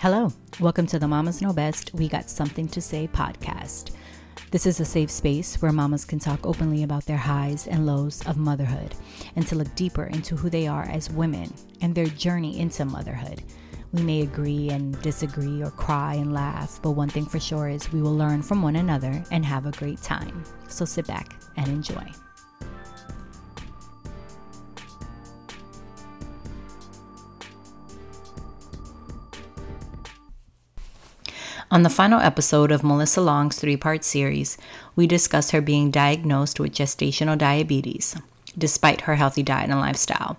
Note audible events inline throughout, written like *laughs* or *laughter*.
Hello, welcome to the Mamas Know Best We Got Something to Say podcast. This is a safe space where mamas can talk openly about their highs and lows of motherhood and to look deeper into who they are as women and their journey into motherhood. We may agree and disagree or cry and laugh, but one thing for sure is we will learn from one another and have a great time. So sit back and enjoy. On the final episode of Melissa Long's three part series, we discussed her being diagnosed with gestational diabetes, despite her healthy diet and lifestyle.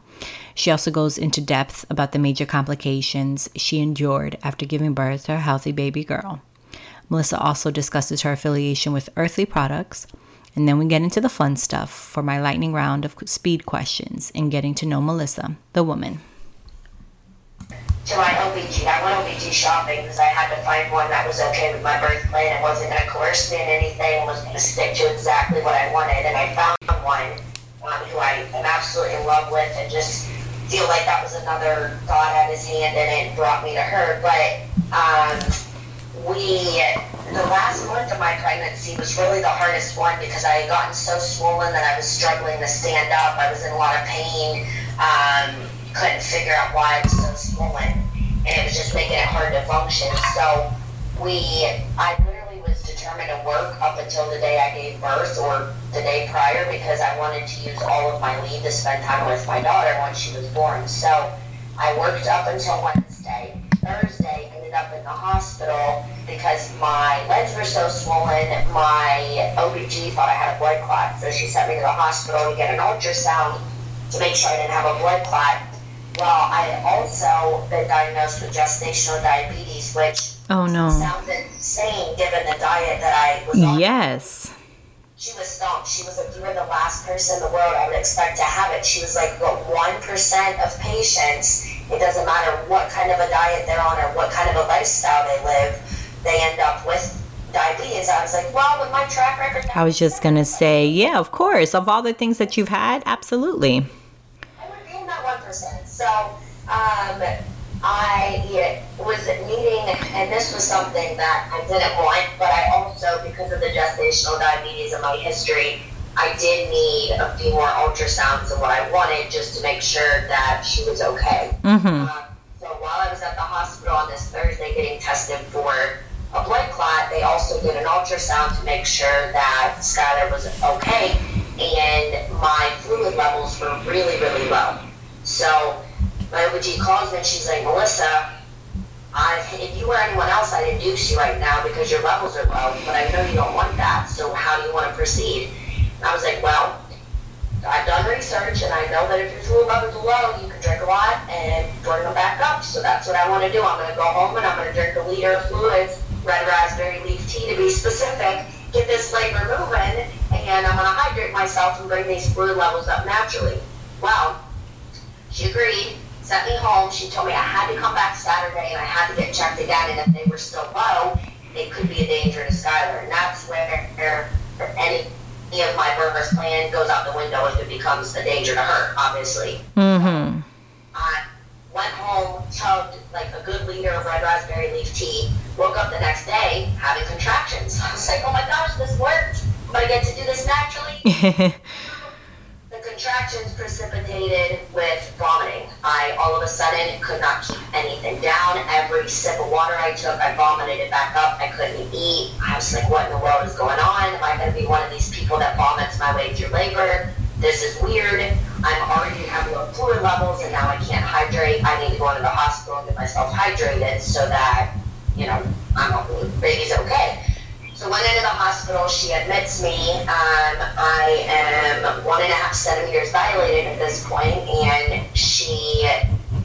She also goes into depth about the major complications she endured after giving birth to her healthy baby girl. Melissa also discusses her affiliation with earthley products, and then we get into the fun stuff for my lightning round of speed questions and getting to know Melissa, the woman to my OBG. I went OBG shopping because I had to find one that was okay with my birth plan and wasn't going to coerce me in anything and was going to stick to exactly what I wanted. And I found one um, who I am absolutely in love with and just feel like that was another God had his hand in it and brought me to her. But um, we, the last month of my pregnancy was really the hardest one because I had gotten so swollen that I was struggling to stand up. I was in a lot of pain. Um, couldn't figure out why I was so swollen, and it was just making it hard to function. So we, I literally was determined to work up until the day I gave birth or the day prior because I wanted to use all of my leave to spend time with my daughter once she was born. So I worked up until Wednesday. Thursday, ended up in the hospital because my legs were so swollen. My OBG thought I had a blood clot, so she sent me to the hospital to get an ultrasound to make sure I didn't have a blood clot. Well, I also been diagnosed with gestational diabetes, which oh no sounds insane given the diet that I was on. Yes. She was stumped. She was like, you were the last person in the world I would expect to have it. She was like, but one percent of patients, it doesn't matter what kind of a diet they're on or what kind of a lifestyle they live, they end up with diabetes. I was like, well, with my track record. I was just gonna say, yeah, of course. Of all the things that you've had, absolutely. I would be in that one percent. So um, I was needing, and this was something that I didn't want, but I also, because of the gestational diabetes in my history, I did need a few more ultrasounds than what I wanted just to make sure that she was okay. Mm-hmm. Um, so while I was at the hospital on this Thursday getting tested for a blood clot, they also did an ultrasound to make sure that Skylar was okay, and my fluid levels were really, really low. So my OBG calls me and she's like, Melissa, I, if you were anyone else, I'd induce you right now because your levels are low, but I know you don't want that. So how do you want to proceed? And I was like, well, I've done research and I know that if your fluid levels are low, you can drink a lot and bring them back up. So that's what I want to do. I'm going to go home and I'm going to drink a liter of fluids, red raspberry leaf tea to be specific, get this labor moving, and I'm going to hydrate myself and bring these fluid levels up naturally. Well, she agreed sent me home. She told me I had to come back Saturday and I had to get checked again. And if they were still low, it could be a danger to Skylar. And that's where any any of my birth plan goes out the window if it becomes a danger to her, obviously. Mm-hmm. I went home, chugged like a good liter of red raspberry leaf tea, woke up the next day having contractions. *laughs* I was like, oh my gosh, this worked. But I get to do this naturally. *laughs* precipitated with vomiting. I all of a sudden could not keep anything down. Every sip of water I took, I vomited it back up. I couldn't eat. I was like, what in the world is going on? Am I going to be one of these people that vomits my way through labor? This is weird. I'm already having low fluid levels and now I can't hydrate. I need to go into the hospital and get myself hydrated so that, you know, I'm baby's okay. So went into the hospital. She admits me. Um, I am one and a half centimeters dilated at this point, and she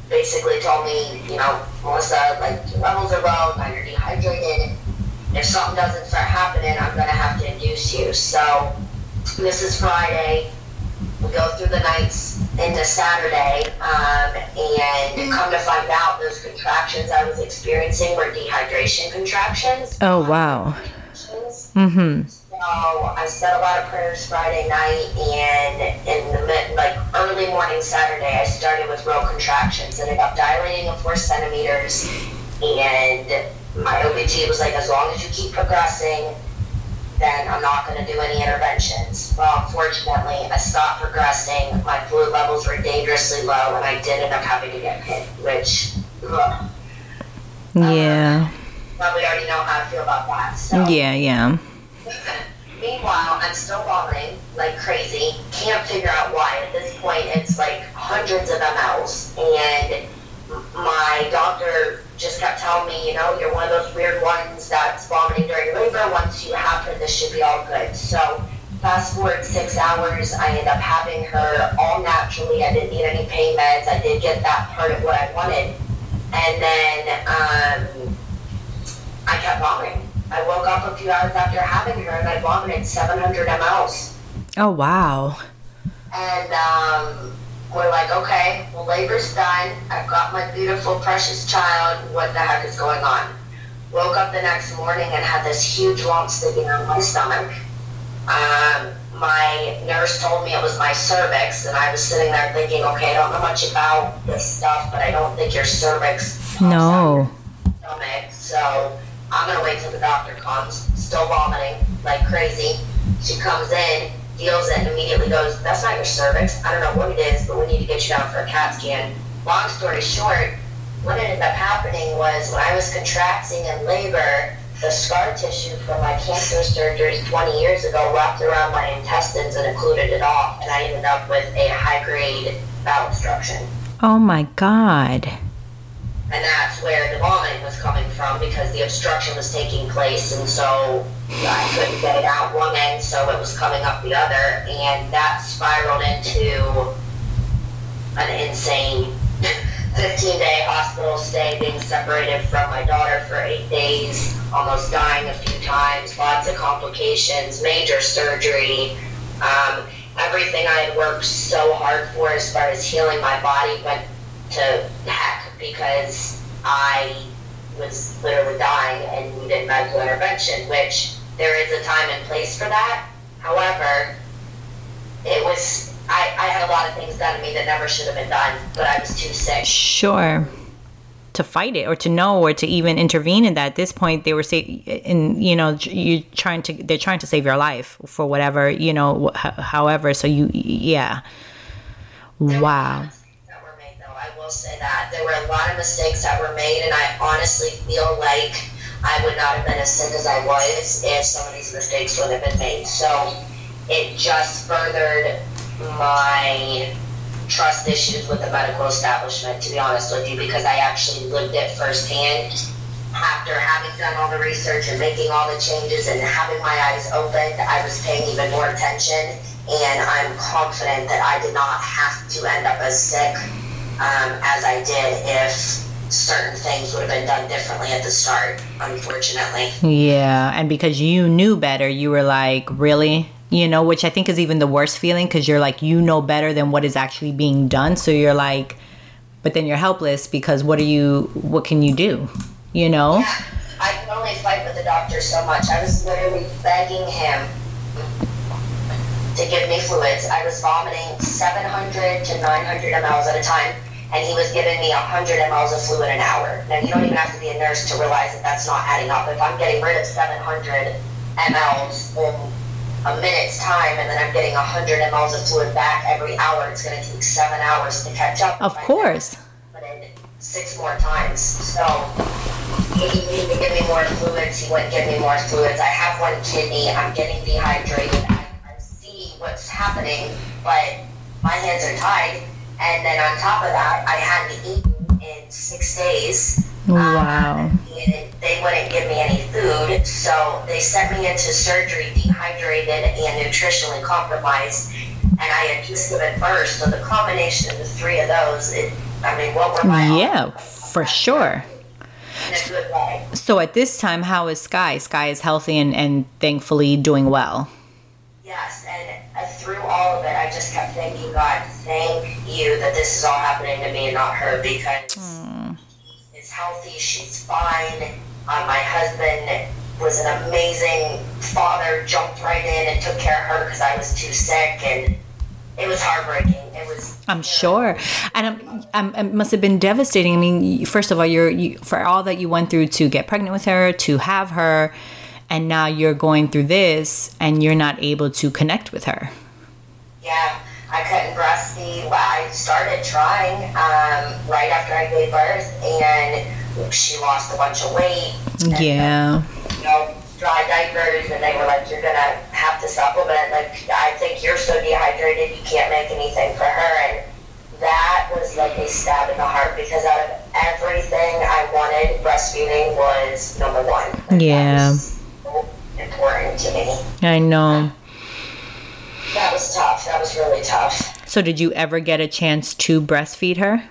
basically told me, you know, Melissa, like your levels are low, now you're dehydrated. If something doesn't start happening, I'm gonna have to induce you. So this is Friday. We go through the nights into Saturday, um, and come to find out, those contractions I was experiencing were dehydration contractions. Oh wow. Mm-hmm. So I said a lot of prayers Friday night, and in the mid, like early morning Saturday, I started with real contractions. Ended up dilating of four centimeters. And my OBG was like, as long as you keep progressing, then I'm not going to do any interventions. Well, unfortunately, I stopped progressing. My fluid levels were dangerously low, and I did end up having to get Pit, which, ugh, Yeah. well, we already know how I feel about that. So. Yeah, yeah. Meanwhile, I'm still vomiting like crazy. Can't figure out why. At this point, it's like hundreds of mLs. And my doctor just kept telling me, you know, you're one of those weird ones that's vomiting during labor. Once you have her, this should be all good. So, fast forward six hours, I end up having her all naturally. I didn't need any pain meds. I did get that part of what I wanted. And then um, I kept vomiting. I woke up a few hours after having her and I vomited 700 mLs. Oh, wow. And um, we're like, okay, well, labor's done. I've got my beautiful, precious child. What the heck is going on? Woke up the next morning and had this huge lump sticking out my stomach. Um, my nurse told me it was my cervix, and I was sitting there thinking, okay, I don't know much about this stuff, but I don't think your cervix No. stomach, so I'm gonna wait till the doctor comes. Still vomiting like crazy. She comes in, feels it, and immediately goes, "That's not your cervix. I don't know what it is, but we need to get you down for a CAT scan." Long story short, what ended up happening was when I was contracting in labor, the scar tissue from my cancer surgeries 20 years ago wrapped around my intestines and occluded it off, and I ended up with a high-grade bowel obstruction Oh, my God. And that's where the vomiting was coming from because the obstruction was taking place. And so I couldn't get it out one end so it was coming up the other. And that spiraled into an insane *laughs* 15 day hospital stay being separated from my daughter for eight days almost dying a few times lots of complications major surgery. Um, everything i had worked so hard for as far as healing my body went to heck because I was literally dying and needed medical intervention, which there is a time and place for that. However, it was, I, I had a lot of things done to me that never should have been done, but I was too sick. Sure. To fight it or to know or to even intervene in that at this point they were say in you know you trying to they're trying to save your life for whatever you know however so you yeah There were a lot wow mistakes That were made, though. I will say that there were a lot of mistakes that were made, and I honestly feel like I would not have been as sick as I was if some of these mistakes would have been made. So it just furthered my trust issues with the medical establishment, to be honest with you, because I actually lived it firsthand. After having done all the research and making all the changes and having my eyes opened, I was paying even more attention, and I'm confident that I did not have to end up as sick um, as I did if certain things would have been done differently at the start, unfortunately. yeah and because you knew better you were like really you know which i think is even the worst feeling because you're like you know better than what is actually being done so you're like but then you're helpless because what are you what can you do you know Yeah, I could only fight with the doctor so much. I was literally begging him to give me fluids. I was vomiting 700 to 900 mLs at a time, and he was giving me 100 mLs of fluid an hour. Now, you don't even have to be a nurse to realize that that's not adding up. If I'm getting rid of 700 mLs in a minute's time, and then I'm getting 100 mLs of fluid back every hour, it's going to take seven hours to catch up. of course six more times. So he needed to give me more fluids. He wouldn't give me more fluids. I have one kidney. I'm getting dehydrated. I, I see what's happening, but my hands are tied. And then on top of that, I hadn't eaten in six days. Wow. Um, and they wouldn't give me any food, so they sent me into surgery dehydrated and nutritionally compromised. And I had just given birth, so the combination of the three of those, it, I mean, what were my yeah for sure in a good way. So at this time, how is Sky? Sky is healthy and, and thankfully doing well. Yes, and through all of it, I just kept thanking God, thank you that this is all happening to me and not her because she is healthy, she's fine. Uh, my husband was an amazing father, jumped right in and took care of her because I was too sick, and it was heartbreaking. It was. I'm sure, and I'm, I'm, it must have been devastating. I mean, first of all, you're you, for all that you went through to get pregnant with her, to have her, and now you're going through this, and you're not able to connect with her. Yeah, I couldn't breastfeed. Well, I started trying um, right after I gave birth, and she lost a bunch of weight. And, Yeah. you know, dry diapers, and they were like, "You're gonna have to supplement." Like, I think you're so dehydrated, you can't make anything for her, and that was like a stab in the heart because out of everything I wanted, breastfeeding was number one. Like, Yeah. was so important to me. I know. That was tough. That was really tough. So, did you ever get a chance to breastfeed her?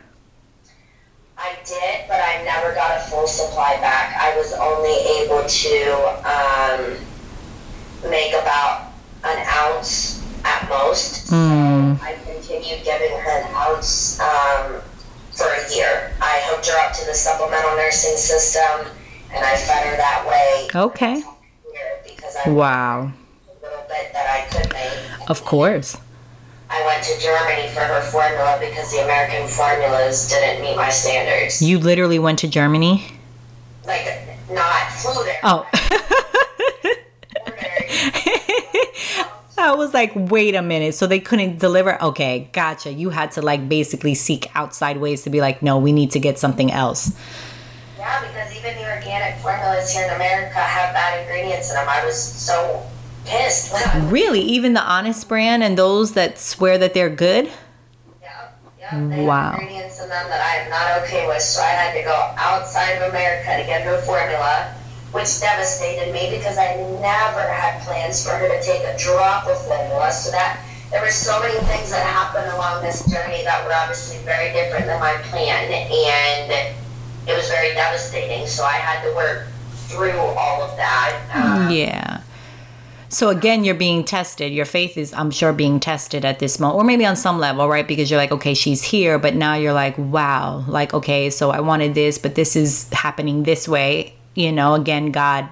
I did, but I never got a full supply back. I was only able to um, make about an ounce at most. Mm. So I continued giving her an ounce um, for a year. I hooked her up to the supplemental nursing system, and I fed her that way. Okay. Because I Wow. Bit that I could make. Of course. I went to Germany for her formula because the American formulas didn't meet my standards. You literally went to Germany? like not flew there. Oh. *laughs* *laughs* I was like, wait a minute. So they couldn't deliver? Okay, gotcha. You had to like basically seek outside ways to be like, no, we need to get something else. yeah, because even the organic formulas here in America have bad ingredients in them. I was so pissed. *laughs* Really? Even the Honest brand and those that swear that they're good? yeah, yeah, they Wow. have ingredients in them that I am not okay with. So I had to go outside of America to get her formula, which devastated me because I never had plans for her to take a drop of formula. So that there were so many things that happened along this journey that were obviously very different than my plan, and it was very devastating. So I had to work through all of that. Um, Yeah. So again, you're being tested. Your faith is, I'm sure, being tested at this moment, or maybe on some level, right? Because you're like, okay, she's here, but now you're like, wow, like, okay, so I wanted this, but this is happening this way. You know, again, God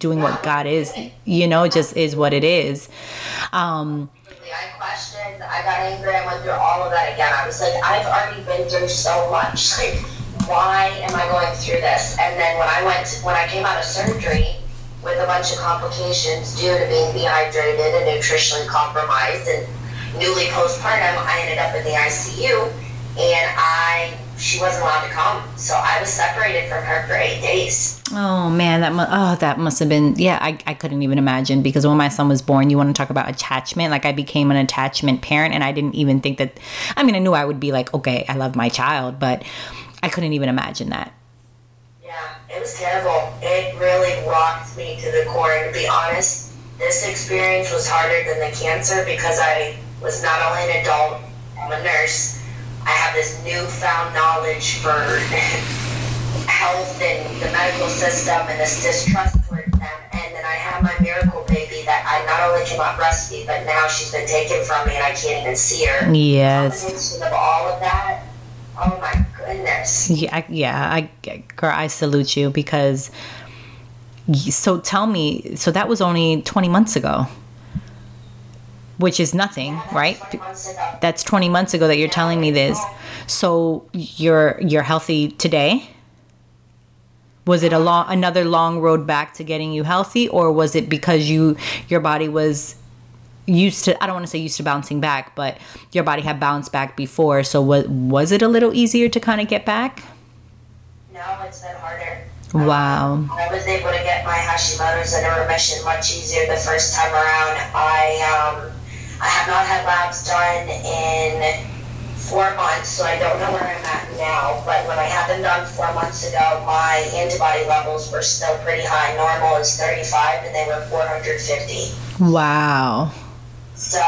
doing what God is, you know, just is what it is. Um, I questioned, I got angry, I went through all of that again. I was like, I've already been through so much. *laughs* Like, why am I going through this? And then when I went, when I came out of surgery with a bunch of complications due to being dehydrated and nutritionally compromised and newly postpartum, I ended up in the ICU and I, she wasn't allowed to come. So I was separated from her for eight days. oh man, that mu- oh that must have been yeah. I, I couldn't even imagine because when my son was born, you want to talk about attachment. Like I became an attachment parent, and I didn't even think that. I mean, I knew I would be like, okay, I love my child, but I couldn't even imagine that. It was terrible. It really rocked me to the core. And to be honest, this experience was harder than the cancer because I was not only an adult, I'm a nurse. I have this newfound knowledge for *laughs* health and the medical system and this distrust towards them. And then I have my miracle baby that I not only cannot breastfeed, but now she's been taken from me and I can't even see her. Yes. Combination of all of that, oh my goodness. Yeah, I- yeah. I girl, I salute you because. So tell me, so that was only twenty months ago, which is nothing, right? 20. That's twenty months ago that you're telling me this. So you're you're healthy today. Was it a long another long road back to getting you healthy, or was it because you your body was used to? I don't want to say used to bouncing back, but your body had bounced back before. So was was it a little easier to kind of get back? No, it's been harder. Wow. I was able to get my Hashimoto's into remission much easier the first time around. I um, I have not had labs done in four months, so I don't know where I'm at now. But when I had them done four months ago, my antibody levels were still pretty high. Normal is 35, and they were 450. Wow. So,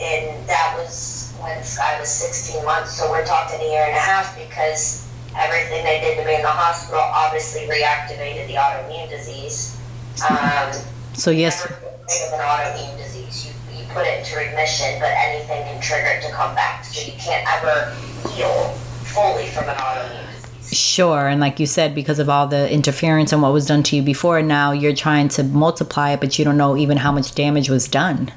and that was when I was 16 months. So we're talking a year and a half because everything they did to me in the hospital obviously reactivated the autoimmune disease. Um, So yes. of an autoimmune disease. You, you put it into remission, but anything can trigger it to come back. So you can't ever heal fully from an autoimmune disease. Sure, and like you said, because of all the interference and what was done to you before, now you're trying to multiply it, but you don't know even how much damage was done.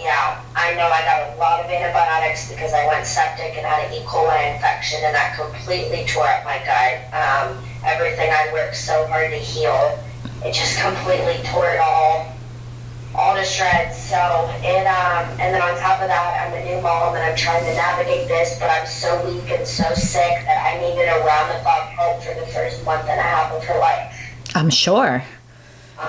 Yeah, I know I got a lot of antibiotics because I went septic and had an E. coli infection, and that completely tore up my gut. Um, everything I worked so hard to heal, it just completely tore it all, all to shreds. So it, um, and then on top of that, I'm a new mom and I'm trying to navigate this, but I'm so weak and so sick that I needed a round-the-clock help for the first month and a half of her life. I'm sure. Um,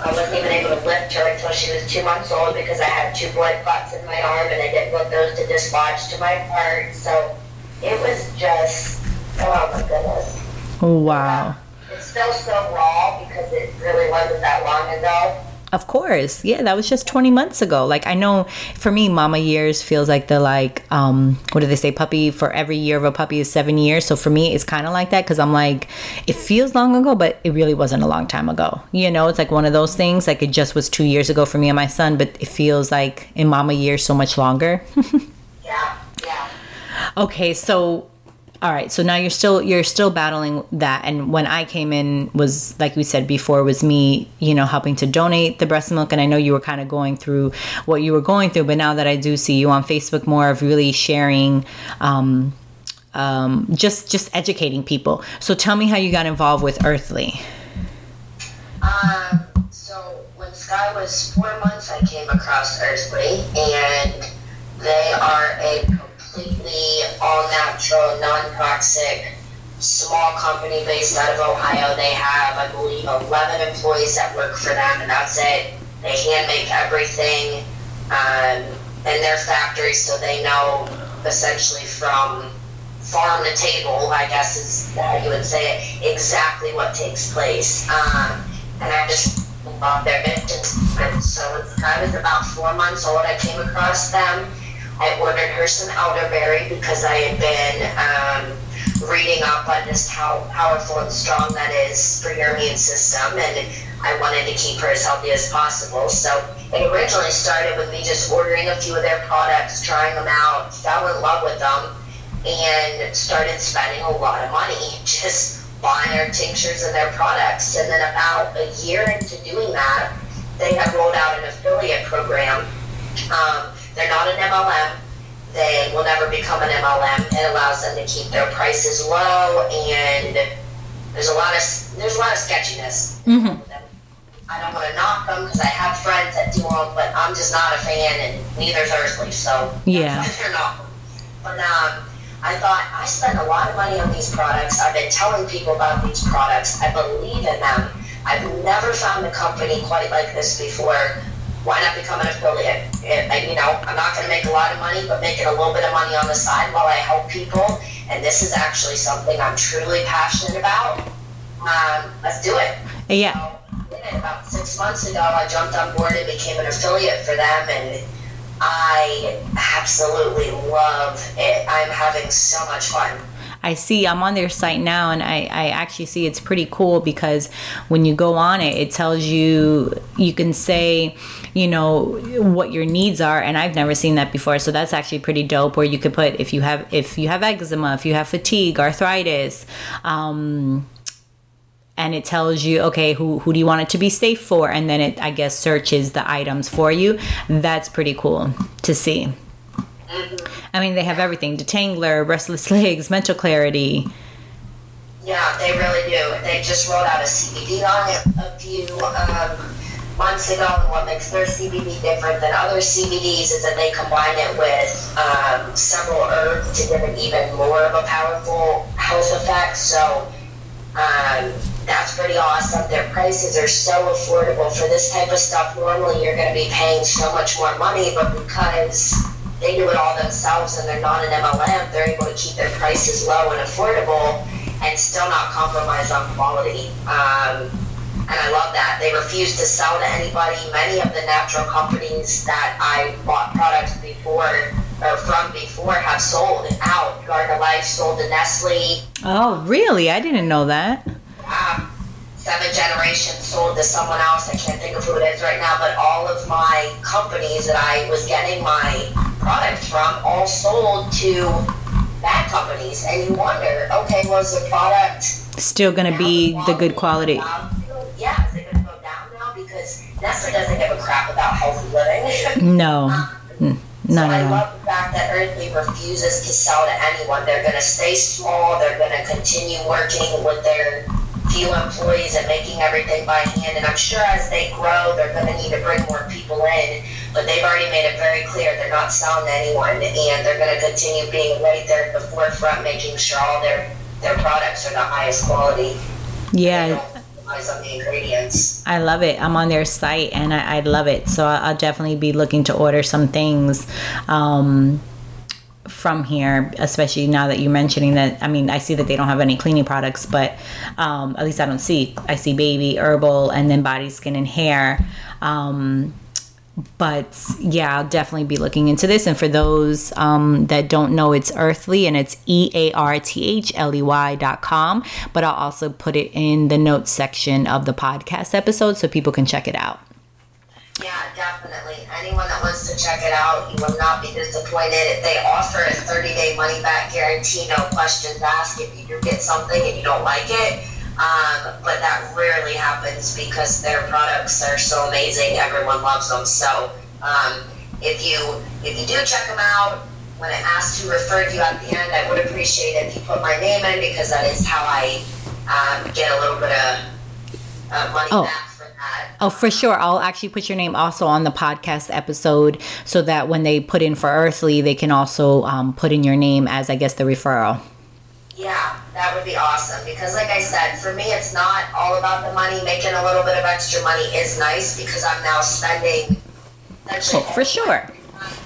I wasn't even able to lift her until she was two months old because I had two blood clots in my arm and I didn't want those to dislodge to my heart. So it was just, oh my goodness. Oh, Wow. It's still so raw because it really wasn't that long ago. Of course. Yeah, that was just 20 months ago. Like I know for me mama years feels like the like um what do they say puppy for every year of a puppy is 7 years. So for me it's kind of like that cuz I'm like it feels long ago but it really wasn't a long time ago. You know, it's like one of those things like it just was 2 years ago for me and my son, but it feels like in mama years so much longer. *laughs* yeah. Yeah. Okay, so all right so now you're still you're still battling that and when i came in was like we said before was me you know helping to donate the breast milk and i know you were kind of going through what you were going through but now that i do see you on facebook more of really sharing um, um, just just educating people. So tell me how you got involved with earthley. Um, so when sky was four months i came across earthley and natural, non toxic, small company based out of Ohio. They have, I believe, 11 employees that work for them, and that's it. They hand make everything um, in their factory, so they know essentially from farm to table, I guess is how you would say it, exactly what takes place. Um, and I just love their. And so I was about four months old. I came across them I ordered her some elderberry because I had been um, reading up on just how powerful and strong that is for your immune system, and I wanted to keep her as healthy as possible. So it originally started with me just ordering a few of their products, trying them out, fell in love with them, and started spending a lot of money *laughs* just buying their tinctures and their products. And then about a year into doing that, they had rolled out an affiliate program. Um, they're not an MLM. They will never become an MLM. It allows them to keep their prices low, and there's a lot of there's a lot of sketchiness. Mm-hmm. I don't want to knock them because I have friends that do them, but I'm just not a fan, and neither is Earthley. So yeah, *laughs* they're not. But um, I thought I spend a lot of money on these products. I've been telling people about these products. I believe in them. I've never found a company quite like this before why not become an affiliate? And, you know, I'm not going to make a lot of money, but making a little bit of money on the side while I help people. And this is actually something I'm truly passionate about. Um, let's do it. Yeah. So, about six months ago, I jumped on board and became an affiliate for them, and I absolutely love it. I'm having so much fun. I see I'm on their site now and I, I actually see it's pretty cool because when you go on it, it tells you, you can say, you know, what your needs are. And I've never seen that before. So that's actually pretty dope where you could put if you have, if you have eczema, if you have fatigue, arthritis, um, and it tells you okay who, who do you want it to be safe for and then it i guess searches the items for you that's pretty cool to see I mean, they have everything detangler, restless *laughs* legs, mental clarity. Yeah, they really do. They just rolled out a CBD on it a few um, months ago, and what makes their CBD different than other CBDs is that they combine it with um, several herbs to give it even more of a powerful health effect. So um, that's pretty awesome. Their prices are so affordable for this type of stuff. Normally, you're going to be paying so much more money, but because they do it all themselves and they're not an MLM, they're able to keep their prices low and affordable and still not compromise on quality. Um, and I love that. They refuse to sell to anybody. Many of the natural companies that I bought products before or from before have sold out. Garden Life sold to Nestle. Oh, really? I didn't know that. Um, seven generations sold to someone else. I can't think of who it is right now, but all of my companies that I was getting my products from all sold to bad companies. And you wonder, okay, was the product still going to be the good quality? Yeah, is it going to go down now? Because Earthley doesn't give a crap about healthy living. *laughs* No. Um, no, so I no. love the fact that Earthley refuses to sell to anyone. They're going to stay small. They're going to continue working with their few employees and making everything by hand. And I'm sure as they grow, they're going to need to bring more people in. But they've already made it very clear they're not selling to anyone, and they're going to continue being right there at the forefront, making sure all their their products are the highest quality. Yeah. The ingredients. I love it. I'm on their site and I, I love it. So I- I'll definitely be looking to order some things um, from here, especially now that you're mentioning that. I mean, I see that they don't have any cleaning products, but um, at least I don't see. I see baby, herbal, and then body, skin, and hair. Um, but yeah, I'll definitely be looking into this. And for those um, that don't know, it's Earthley and it's E A R T H L E Y dot com. But I'll also put it in the notes section of the podcast episode so people can check it out. Yeah, definitely. Anyone that wants to check it out, you will not be disappointed. They offer a 30 day money back guarantee, no questions asked if you do get something and you don't like it. Um, but that rarely happens because their products are so amazing. Everyone loves them. So um, if you if you do check them out, when I asks who referred you at the end, I would appreciate it if you put my name in because that is how I um, get a little bit of uh, money Oh. back for that. Oh, for sure. I'll actually put your name also on the podcast episode so that when they put in for Earthley, they can also um, put in your name as, I guess, the referral. That would be awesome because, like I said, for me, it's not all about the money. Making a little bit of extra money is nice because I'm now spending. Oh, for sure.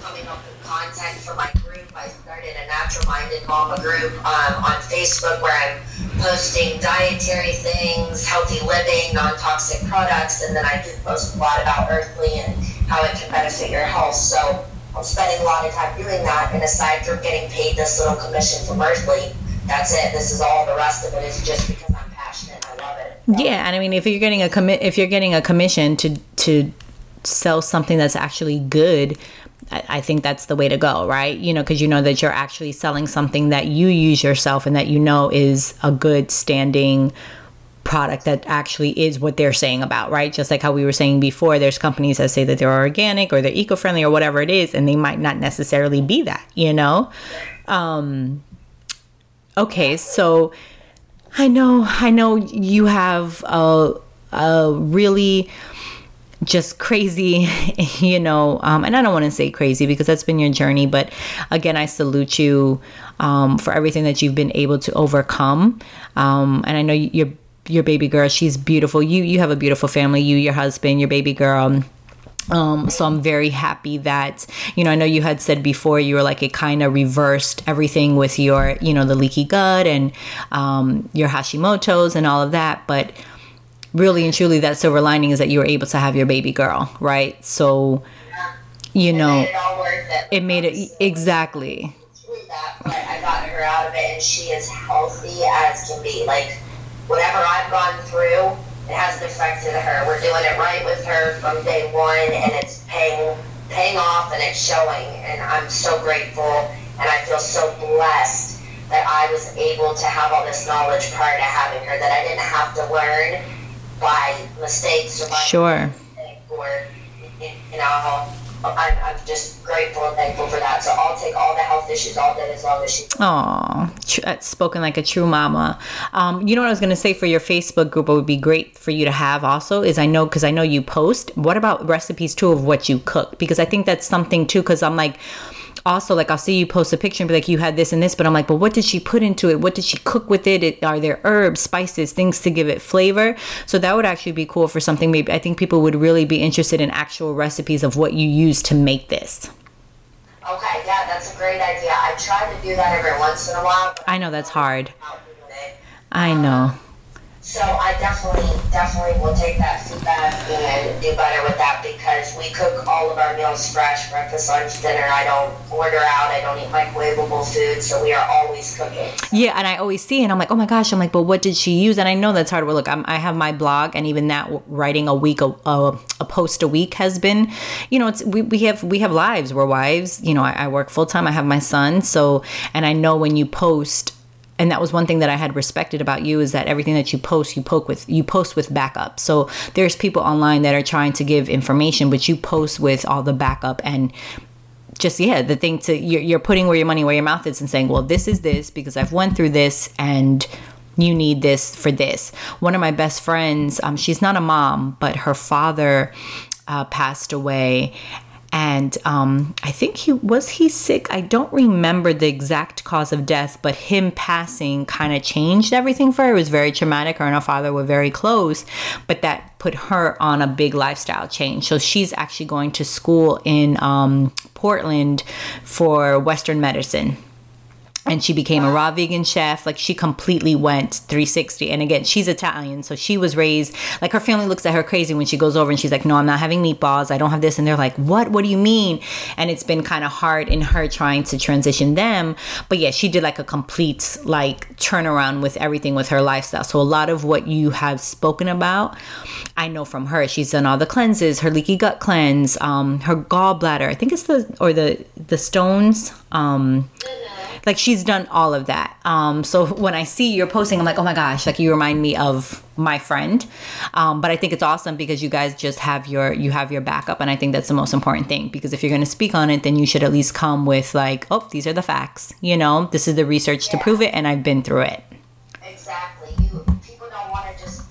Coming up with content for my group. I started a natural minded mama group um, on Facebook where I'm posting dietary things, healthy living, non toxic products, and then I do post a lot about earthley and how it can benefit your health. So I'm spending a lot of time doing that, and aside from getting paid this little commission from Earthley, that's it. This is all. The rest of it is just because I'm passionate. I love it. Yeah, and I mean, if you're getting a commit, if you're getting a commission to to sell something that's actually good, I, I think that's the way to go, right? You know, because you know that you're actually selling something that you use yourself and that you know is a good standing product that actually is what they're saying about, right? Just like how we were saying before, there's companies that say that they're organic or they're eco-friendly or whatever it is, and they might not necessarily be that, you know. Um, okay, so I know, I know you have a, a really just crazy, *laughs* you know, um, and I don't want to say crazy because that's been your journey, but again, I salute you um, for everything that you've been able to overcome. Um, and I know your your baby girl, she's beautiful. You you have a beautiful family. You, your husband, your baby girl. Um, so I'm very happy that, you know, I know you had said before you were like it kind of reversed everything with your, you know, the leaky gut and um, your Hashimoto's and all of that. But really and truly, that silver lining is that you were able to have your baby girl, right? So, you know, Made it it. it made it exactly. that, but I got her out of it, and she is healthy as can be. Like whatever I've gone through, it hasn't affected her. We're doing it right with her from day one, and it's paying paying off, and it's showing. And I'm so grateful, and I feel so blessed that I was able to have all this knowledge prior to having her. That I didn't have to learn by mistakes or by Sure. or you know I'm, I'm just grateful and thankful for that so i'll take all the health issues all day as long as she Oh, that's spoken like a true mama. Um, you know what I was going to say for your Facebook group? It would be great for you to have also is I know because I know you post. What about recipes too of what you cook? Because I think that's something too. Because I'm like, also like I'll see you post a picture and be like, you had this and this, but I'm like, but what did she put into it? What did she cook with it? it are there herbs, spices, things to give it flavor? So that would actually be cool for something. Maybe I think people would really be interested in actual recipes of what you use to make this. okay yeah that's a great idea i try to do that every once in a while I know that's hard. I know. So i definitely definitely will take that feedback and do better with that because we cook all of our meals fresh breakfast lunch dinner i don't order out i don't eat microwavable food so we are always cooking Yeah, and I always see, and I'm like, oh my gosh, I'm like, but what did she use? And I know that's hard. Well, look, I'm, I have my blog, and even that writing a week, a, a, a post a week has been, you know, it's we, we have we have lives. We're wives. You know, I, I work full time. I have my son, so and I know when you post and that was one thing that I had respected about you is that everything that you post, you poke with you post with backup. So there's people online that are trying to give information, but you post with all the backup and just yeah the thing to you're, you're putting where your money where your mouth is and saying well this is this because i've went through this and you need this for this one of my best friends um, she's not a mom but her father uh, passed away and um, I think he was he sick. I don't remember the exact cause of death, but him passing kind of changed everything for her. It was very traumatic. Her and her father were very close, but that put her on a big lifestyle change. So she's actually going to school in um, Portland for Western medicine and she became a raw vegan chef. Like she completely went 360 and again she's italian so she was raised like her family looks at her crazy when she goes over and she's like no i'm not having meatballs. I don't have this. And they're like what? What do you mean? And it's been kind of hard in her trying to transition them. But yeah she did like a complete like turnaround with everything with her lifestyle. So a lot of what you have spoken about i know from her. She's done all the cleanses her leaky gut cleanse um her gallbladder. I think it's the or the the stones um like she's done all of that. Um, so when I see you're posting, I'm like, oh my gosh, like you remind me of my friend. Um, but I think it's awesome because you guys just have your you have your backup, and I think that's the most important thing. Because if you're going to speak on it, then you should at least come with like, oh, these are the facts. You know, this is the research yeah. to prove it, and I've been through it. Exactly. You people don't want to just,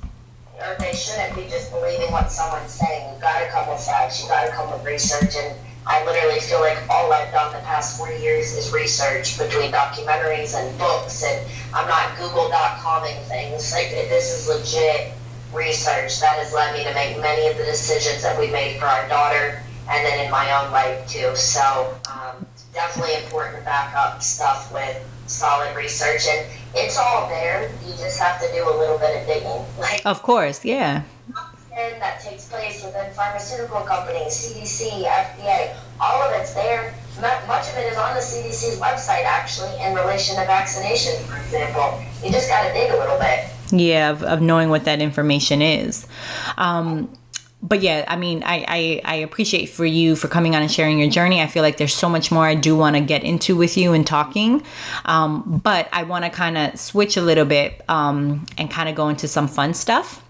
or they shouldn't be just believing what someone's saying. You got come with facts. You got come with research and I literally feel like all I've done the past four years is research between documentaries and books, and I'm not Google.coming things. Like this is legit research that has led me to make many of the decisions that we made for our daughter, and then in my own life too. So um, definitely important to back up stuff with solid research, and it's all there. You just have to do a little bit of digging. *laughs* Like, of course, yeah that takes place within pharmaceutical companies, CDC, FDA, all of it's there. Much of it is on the CDC's website, actually, in relation to vaccination, for example. You just got to dig a little bit. Yeah, of, of knowing what that information is. Um, but yeah, I mean, I, I, I, appreciate for you for coming on and sharing your journey. I feel like there's so much more I do want to get into with you and talking. Um, but I want to kind of switch a little bit um, and kind of go into some fun stuff.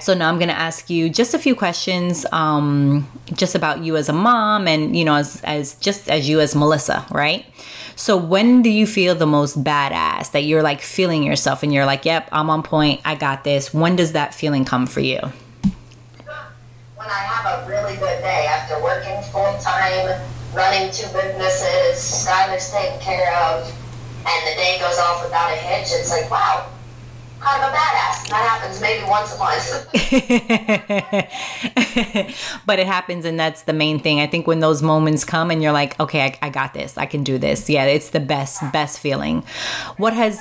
So now I'm going to ask you just a few questions, um, just about you as a mom, and you know, as as just as you as Melissa, right? So when do you feel the most badass that you're like feeling yourself and you're like, "Yep, I'm on point. I got this." When does that feeling come for you? When I have a really good day after working full time, running two businesses, Skylar's taken care of, and the day goes off without a hitch. It's like, wow, kind of a badass. That happens maybe once a *laughs* month. but it happens, and that's the main thing. I think when those moments come and you're like, okay, I, I got this, I can do this. Yeah, it's the best, best feeling. What has.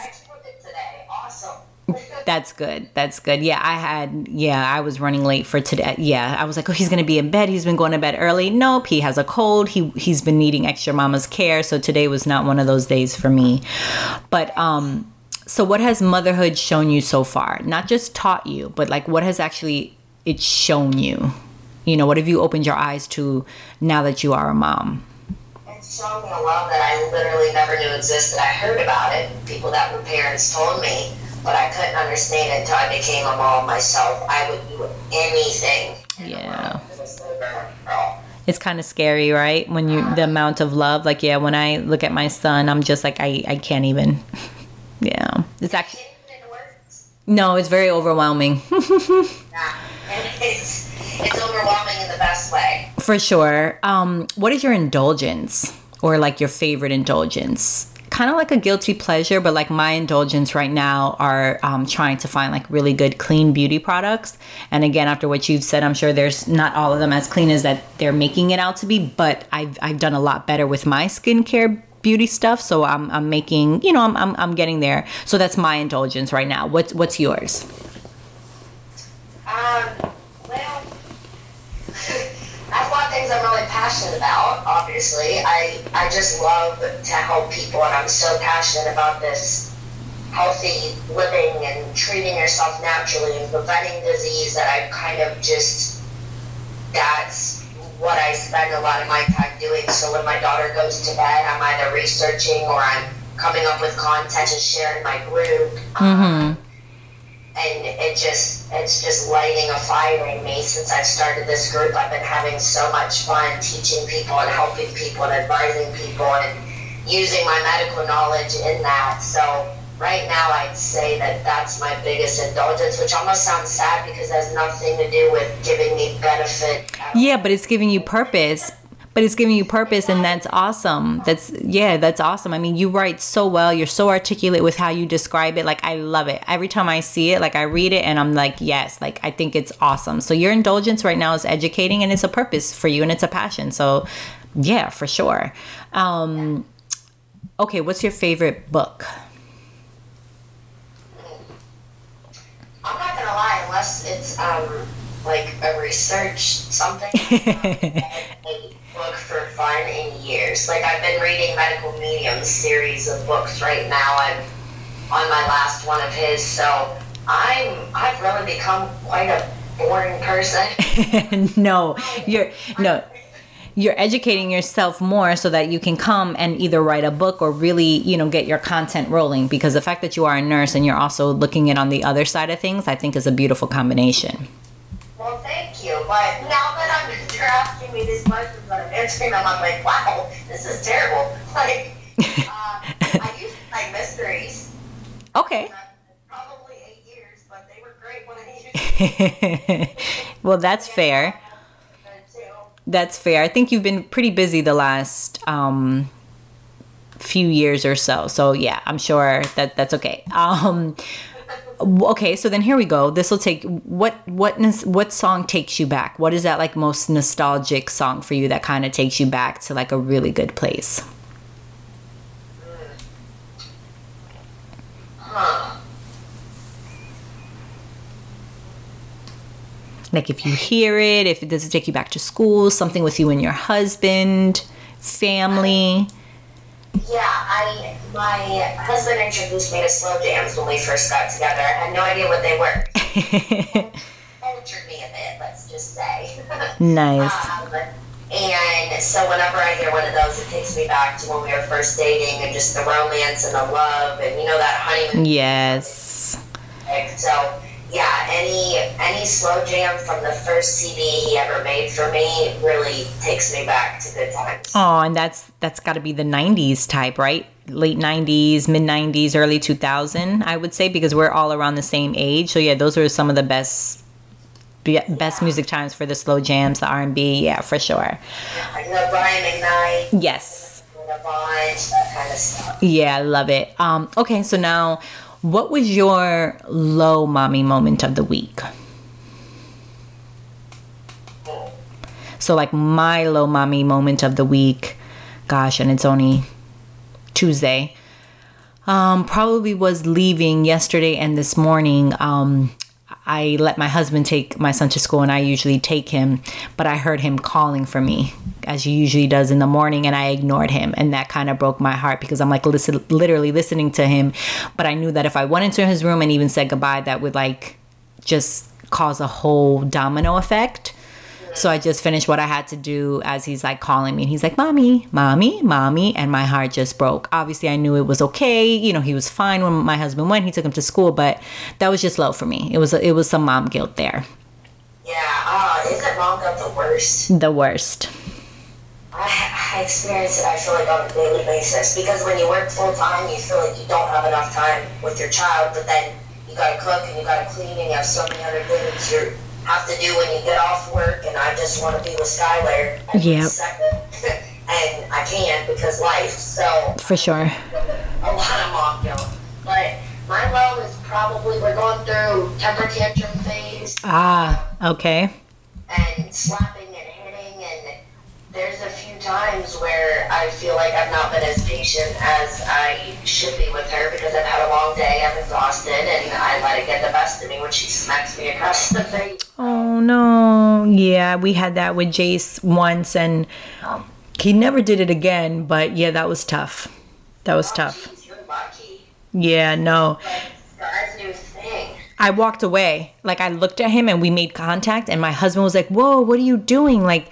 That's *laughs* good. That's good. Yeah, I had, yeah, I was running late for today. Yeah, I was like, oh, he's going to be in bed. He's been going to bed early. Nope, he has a cold. He, he's been needing extra mama's care. So today was not one of those days for me. But, um, so what has motherhood shown you so far? Not just taught you but like what has actually it shown you? You know what have you opened your eyes to now that you are a mom? It's shown me a love that i literally never knew existed. I heard about it people that were parents told me but i couldn't understand it until i became a mom myself. I would do anything. Yeah. It's kind of scary right? When you the amount of love like yeah when i look at my son i'm just like i i can't even *laughs* Yeah, it's actually. No, it's very overwhelming. *laughs* yeah, it's it's overwhelming in the best way. For sure. Um, what is your indulgence or like your favorite indulgence? Kind of like a guilty pleasure, but like my indulgence right now are um, trying to find like really good clean beauty products. And again, after what you've said, I'm sure there's not all of them as clean as that they're making it out to be, but I've I've done a lot better with my skincare beauty stuff so i'm, I'm making you know I'm, I'm, I'm getting there. So that's my indulgence right now. What's what's yours? Um well *laughs* that's one things i'm really passionate about obviously. I i just love to help people and i'm so passionate about this healthy living and treating yourself naturally and preventing disease that i kind of just that's what I spend a lot of my time doing. So when my daughter goes to bed, I'm either researching or I'm coming up with content to share in my group. Um, and it just it's just lighting a fire in me since I've started this group. I've been having so much fun teaching people and helping people and advising people and using my medical knowledge in that. So right now, I'd say that that's my biggest indulgence, which almost sounds sad because it has nothing to do with giving me benefit. Yeah, but it's giving you purpose. But it's giving you purpose, and that's awesome. That's yeah, that's awesome. I mean, you write so well. You're so articulate with how you describe it. Like I love it. Every time I see it, like I read it, and I'm like, yes, like I think it's awesome. So your indulgence right now is educating, and it's a purpose for you, and it's a passion. So yeah, for sure. Um, okay, what's your favorite book? I'm not gonna lie, unless it's um like a research something. *laughs* book for fun in years. Like I've been reading Medical Medium series of books right now. I'm on my last one of his, so I'm I've really become quite a boring person. *laughs* no, you're no. You're educating yourself more so that you can come and either write a book or really, you know, get your content rolling. Because the fact that you are a nurse and you're also looking at on the other side of things, I think is a beautiful combination. Well, thank you. But now that I'm you're asking me these questions that I'm answering them, I'm like, wow, this is terrible. *laughs* Like, uh, I used to like mysteries. Okay. Probably eight years, but they were great when I used *laughs* well, that's fair. That's fair. I think you've been pretty busy the last um, few years or so. So yeah, I'm sure that that's okay. Um, okay, so then here we go. This will take what what what song takes you back? What is that like most nostalgic song for you that kind of takes you back to like a really good place? Like if you hear it, if it does it take you back to school, something with you and your husband, family. Yeah, I my husband introduced me to slow jams when we first got together. I had no idea what they were. *laughs* Cultured me a bit, let's just say. *laughs* nice. Um, and so whenever I hear one of those, it takes me back to when we were first dating and just the romance and the love and you know that honeymoon. Yes. So yeah, any any slow jam from the first CD he ever made for me really takes me back to good times. Oh, and that's that's got to be the '90s type, right? Late '90s, mid '90s, early 2000, I would say, because we're all around the same age. So yeah, those are some of the best be- best music times for the slow jams, the R&B. Yeah, for sure. Like the Brian McKnight, Yes. the Vines, that kind of stuff. Yeah, I love it. Um, okay, so now, what was your low mommy moment of the week? So, like my low mommy moment of the week, gosh, and it's only Tuesday. Um, probably was leaving yesterday and this morning. Um, I let my husband take my son to school, and I usually take him, but I heard him calling for me, as he usually does in the morning, and I ignored him, and that kind of broke my heart because I'm like listen, literally listening to him, but I knew that if I went into his room and even said goodbye, that would like just cause a whole domino effect. So I just finished what I had to do as he's like calling me and he's like, Mommy, Mommy, Mommy. And my heart just broke. Obviously, I knew it was okay. You know, he was fine when my husband went. He took him to school, but that was just low for me. It was, it was some mom guilt there. Yeah, uh, isn't mom got the worst? The worst. I, I experience it, I feel like, on a daily basis because when you work full time, you feel like you don't have enough time with your child, but then you gotta cook and you gotta clean and you have so many other things you have to do when you get off work. And I just want to be with Skylar second, *laughs* and I can't because life. So For sure. a lot of mom guilt. But my low is probably we're going through temper tantrum phase Ah, okay. and slapping and hitting and there's a few times where I feel like I've not been as patient as I should be with her because I've had a long day, I'm exhausted, and I let it get the best of me when she smacks me across the face. Oh no. Yeah, we had that with Jace once and um, he never did it again, but yeah, that was tough. That was oh, tough. Jeez, you're lucky. Yeah, no. But new thing. I walked away. Like I looked at him and we made contact and my husband was like, "Whoa, what are you doing?" Like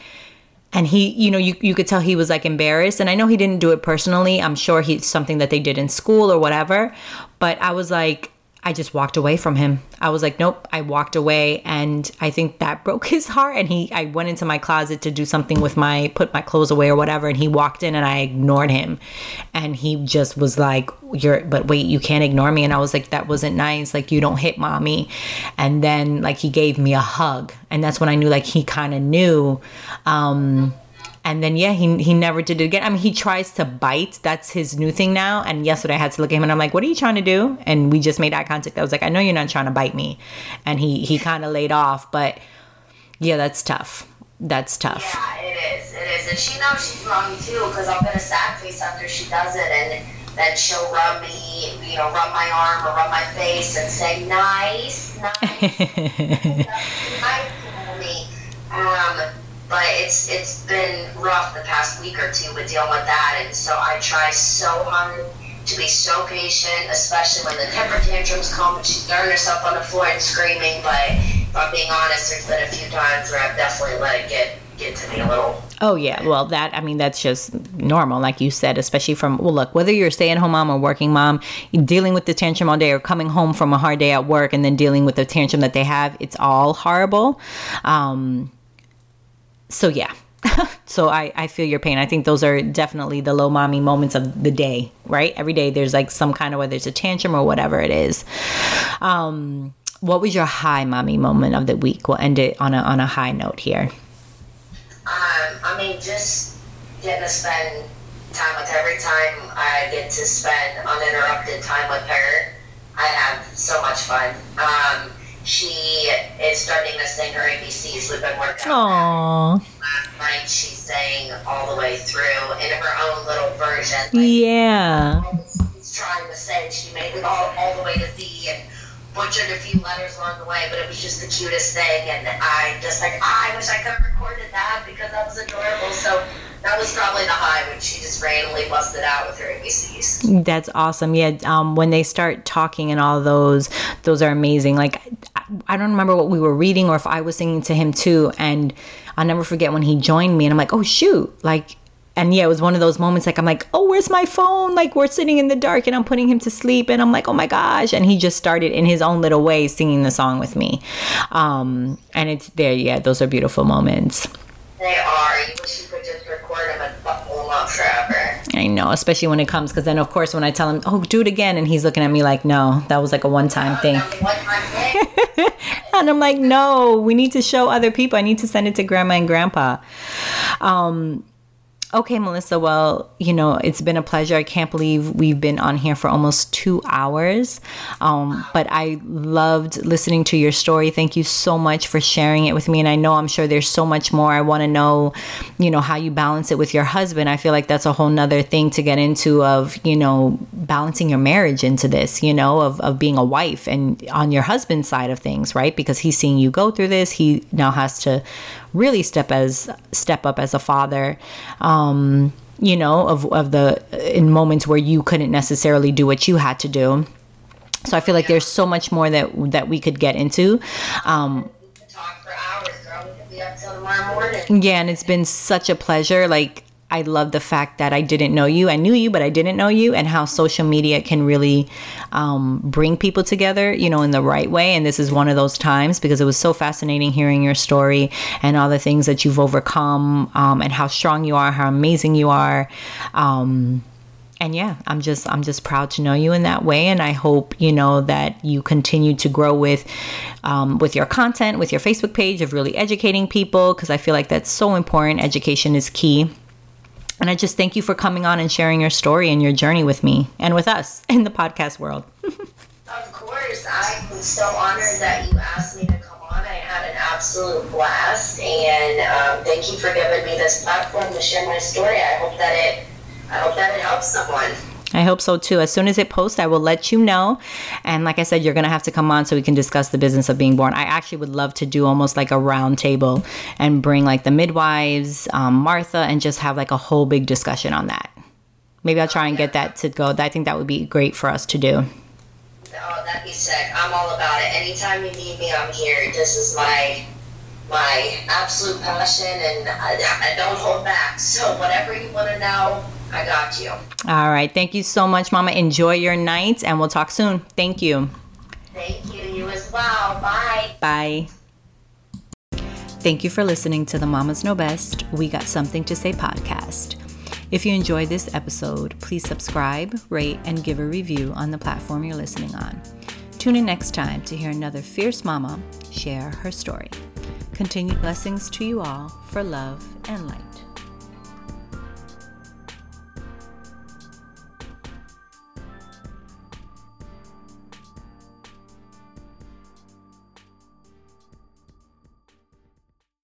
and he you know you, you could tell he was like embarrassed. And i know he didn't do it personally. I'm sure he's something that they did in school or whatever. But i was like I just walked away from him. I was like, nope. I walked away, and I think that *laughs* broke his heart. And he, I went into my closet to do something with my, put my clothes away or whatever. And he walked in, and I ignored him, and he just was like, "You're, but wait, you can't ignore me." And I was like, "That wasn't nice. Like, you don't hit mommy." And then like he gave me a hug, and that's when I knew like he kind of knew. Um, and then yeah, he he never did it again. I mean, he tries to bite. That's his new thing now. And yesterday I had to look at him and I'm like, "What are you trying to do?" And we just made eye contact. I was like, "I know you're not trying to bite me." And he he kind of laid off, but yeah, that's tough. That's tough. Yeah, it is. It is, and she knows she's wrong too because I'll get a sad face after she does it, and then she'll rub me, you know, rub my arm or rub my face and say, "Nice, nice, *laughs* nice to me." Um, but it's it's been rough the past week or two with dealing with that, and so I try so hard to be so patient, especially when the temper tantrums come and she's throwing herself on the floor and screaming. But if I'm being honest, there's been a few times where I've definitely let it get get to me a little. Oh yeah, well that I mean that's just normal, like you said, especially from well look whether you're a stay-at-home mom or working mom, dealing with the tantrum all day or coming home from a hard day at work and then dealing with the tantrum that they have, it's all horrible. Um, so yeah. *laughs* So I, I feel your pain. I think those are definitely the low mommy moments of the day right? Every day there's like some kind of whether it's a tantrum or whatever it is. Um what was your high mommy moment of the week? We'll end it on a on a high note here. Um i mean just getting to spend time with her. Every time i get to spend uninterrupted time with her i have so much fun. Um she is starting to sing her ABCs. We've been working on. Last night she sang all the way through in her own little version. Like, yeah. She's trying to say she made it all, all the way to Z and butchered a few letters along the way, but it was just the cutest thing. And I just like, I wish I could have recorded that because that was adorable. So that was probably the high when she just randomly busted out with her ABCs. That's awesome. Yeah, um, when they start talking and all those, those are amazing. Like, I don't remember what we were reading or if I was singing to him too. And I'll never forget when he joined me and I'm like, oh, shoot. Like, and yeah, it was one of those moments like I'm like, oh, where's my phone? Like we're sitting in the dark and I'm putting him to sleep and I'm like, oh my gosh. And he just started in his own little way singing the song with me. Um, and it's there, yeah, those are beautiful moments. They are. You wish you could just record them and buckle them up forever. I know, especially when it comes, because then of course when I tell him, "Oh, do it again," and he's looking at me like, "No, that was like a one-time thing." *laughs* and I'm like, "No, we need to show other people. I need to send it to grandma and grandpa." Um, Okay, Melissa. Well, you know, it's been a pleasure. I can't believe we've been on here for almost two hours. Um, but I loved listening to your story. Thank you so much for sharing it with me. And I know I'm sure there's so much more. I want to know, you know, how you balance it with your husband. I feel like that's a whole nother thing to get into of, you know, balancing your marriage into this, you know, of, of being a wife and on your husband's side of things, right? Because he's seeing you go through this. He now has to really step as step up as a father. Um, you know, of of the in moments where you couldn't necessarily do what you had to do. So I feel like there's so much more that that we could get into. Um, yeah, and it's been such a pleasure. Like I love the fact that I didn't know you. I knew you, but I didn't know you, and how social media can really um, bring people together, you know, in the right way. And this is one of those times because it was so fascinating hearing your story and all the things that you've overcome, um, and how strong you are, how amazing you are. Um, and yeah i'm just i'm just proud to know you in that way and i hope you know that you continue to grow with um, with your content with your facebook page of really educating people because i feel like that's so important education is key and I just thank you for coming on and sharing your story and your journey with me and with us *laughs* in the podcast world. *laughs* of course. I'm so honored that you asked me to come on. I had an absolute blast. And um, thank you for giving me this platform to share my story. I hope that it I hope that it helps someone. I hope so too. As soon as it posts, I will let you know. And like I said, you're going to have to come on so we can discuss the business of being born. I actually would love to do almost like a round table and bring like the midwives, um, Martha, and just have like a whole big discussion on that. Maybe I'll try and get that to go. I think that would be great for us to do. Oh, that'd be sick. I'm all about it. Anytime you need me, I'm here. This is my my absolute passion, and I, I don't hold back. So whatever you want to know, I got you. All right. Thank you so much, Mama. Enjoy your night, and we'll talk soon. Thank you. Thank you. You as well. Bye. Bye. Thank you for listening to the Mamas Know Best We Got Something to Say podcast. If you enjoyed this episode, please subscribe, rate, and give a review on the platform you're listening on. Tune in next time to hear another fierce mama share her story. Continued blessings to you all for love and light.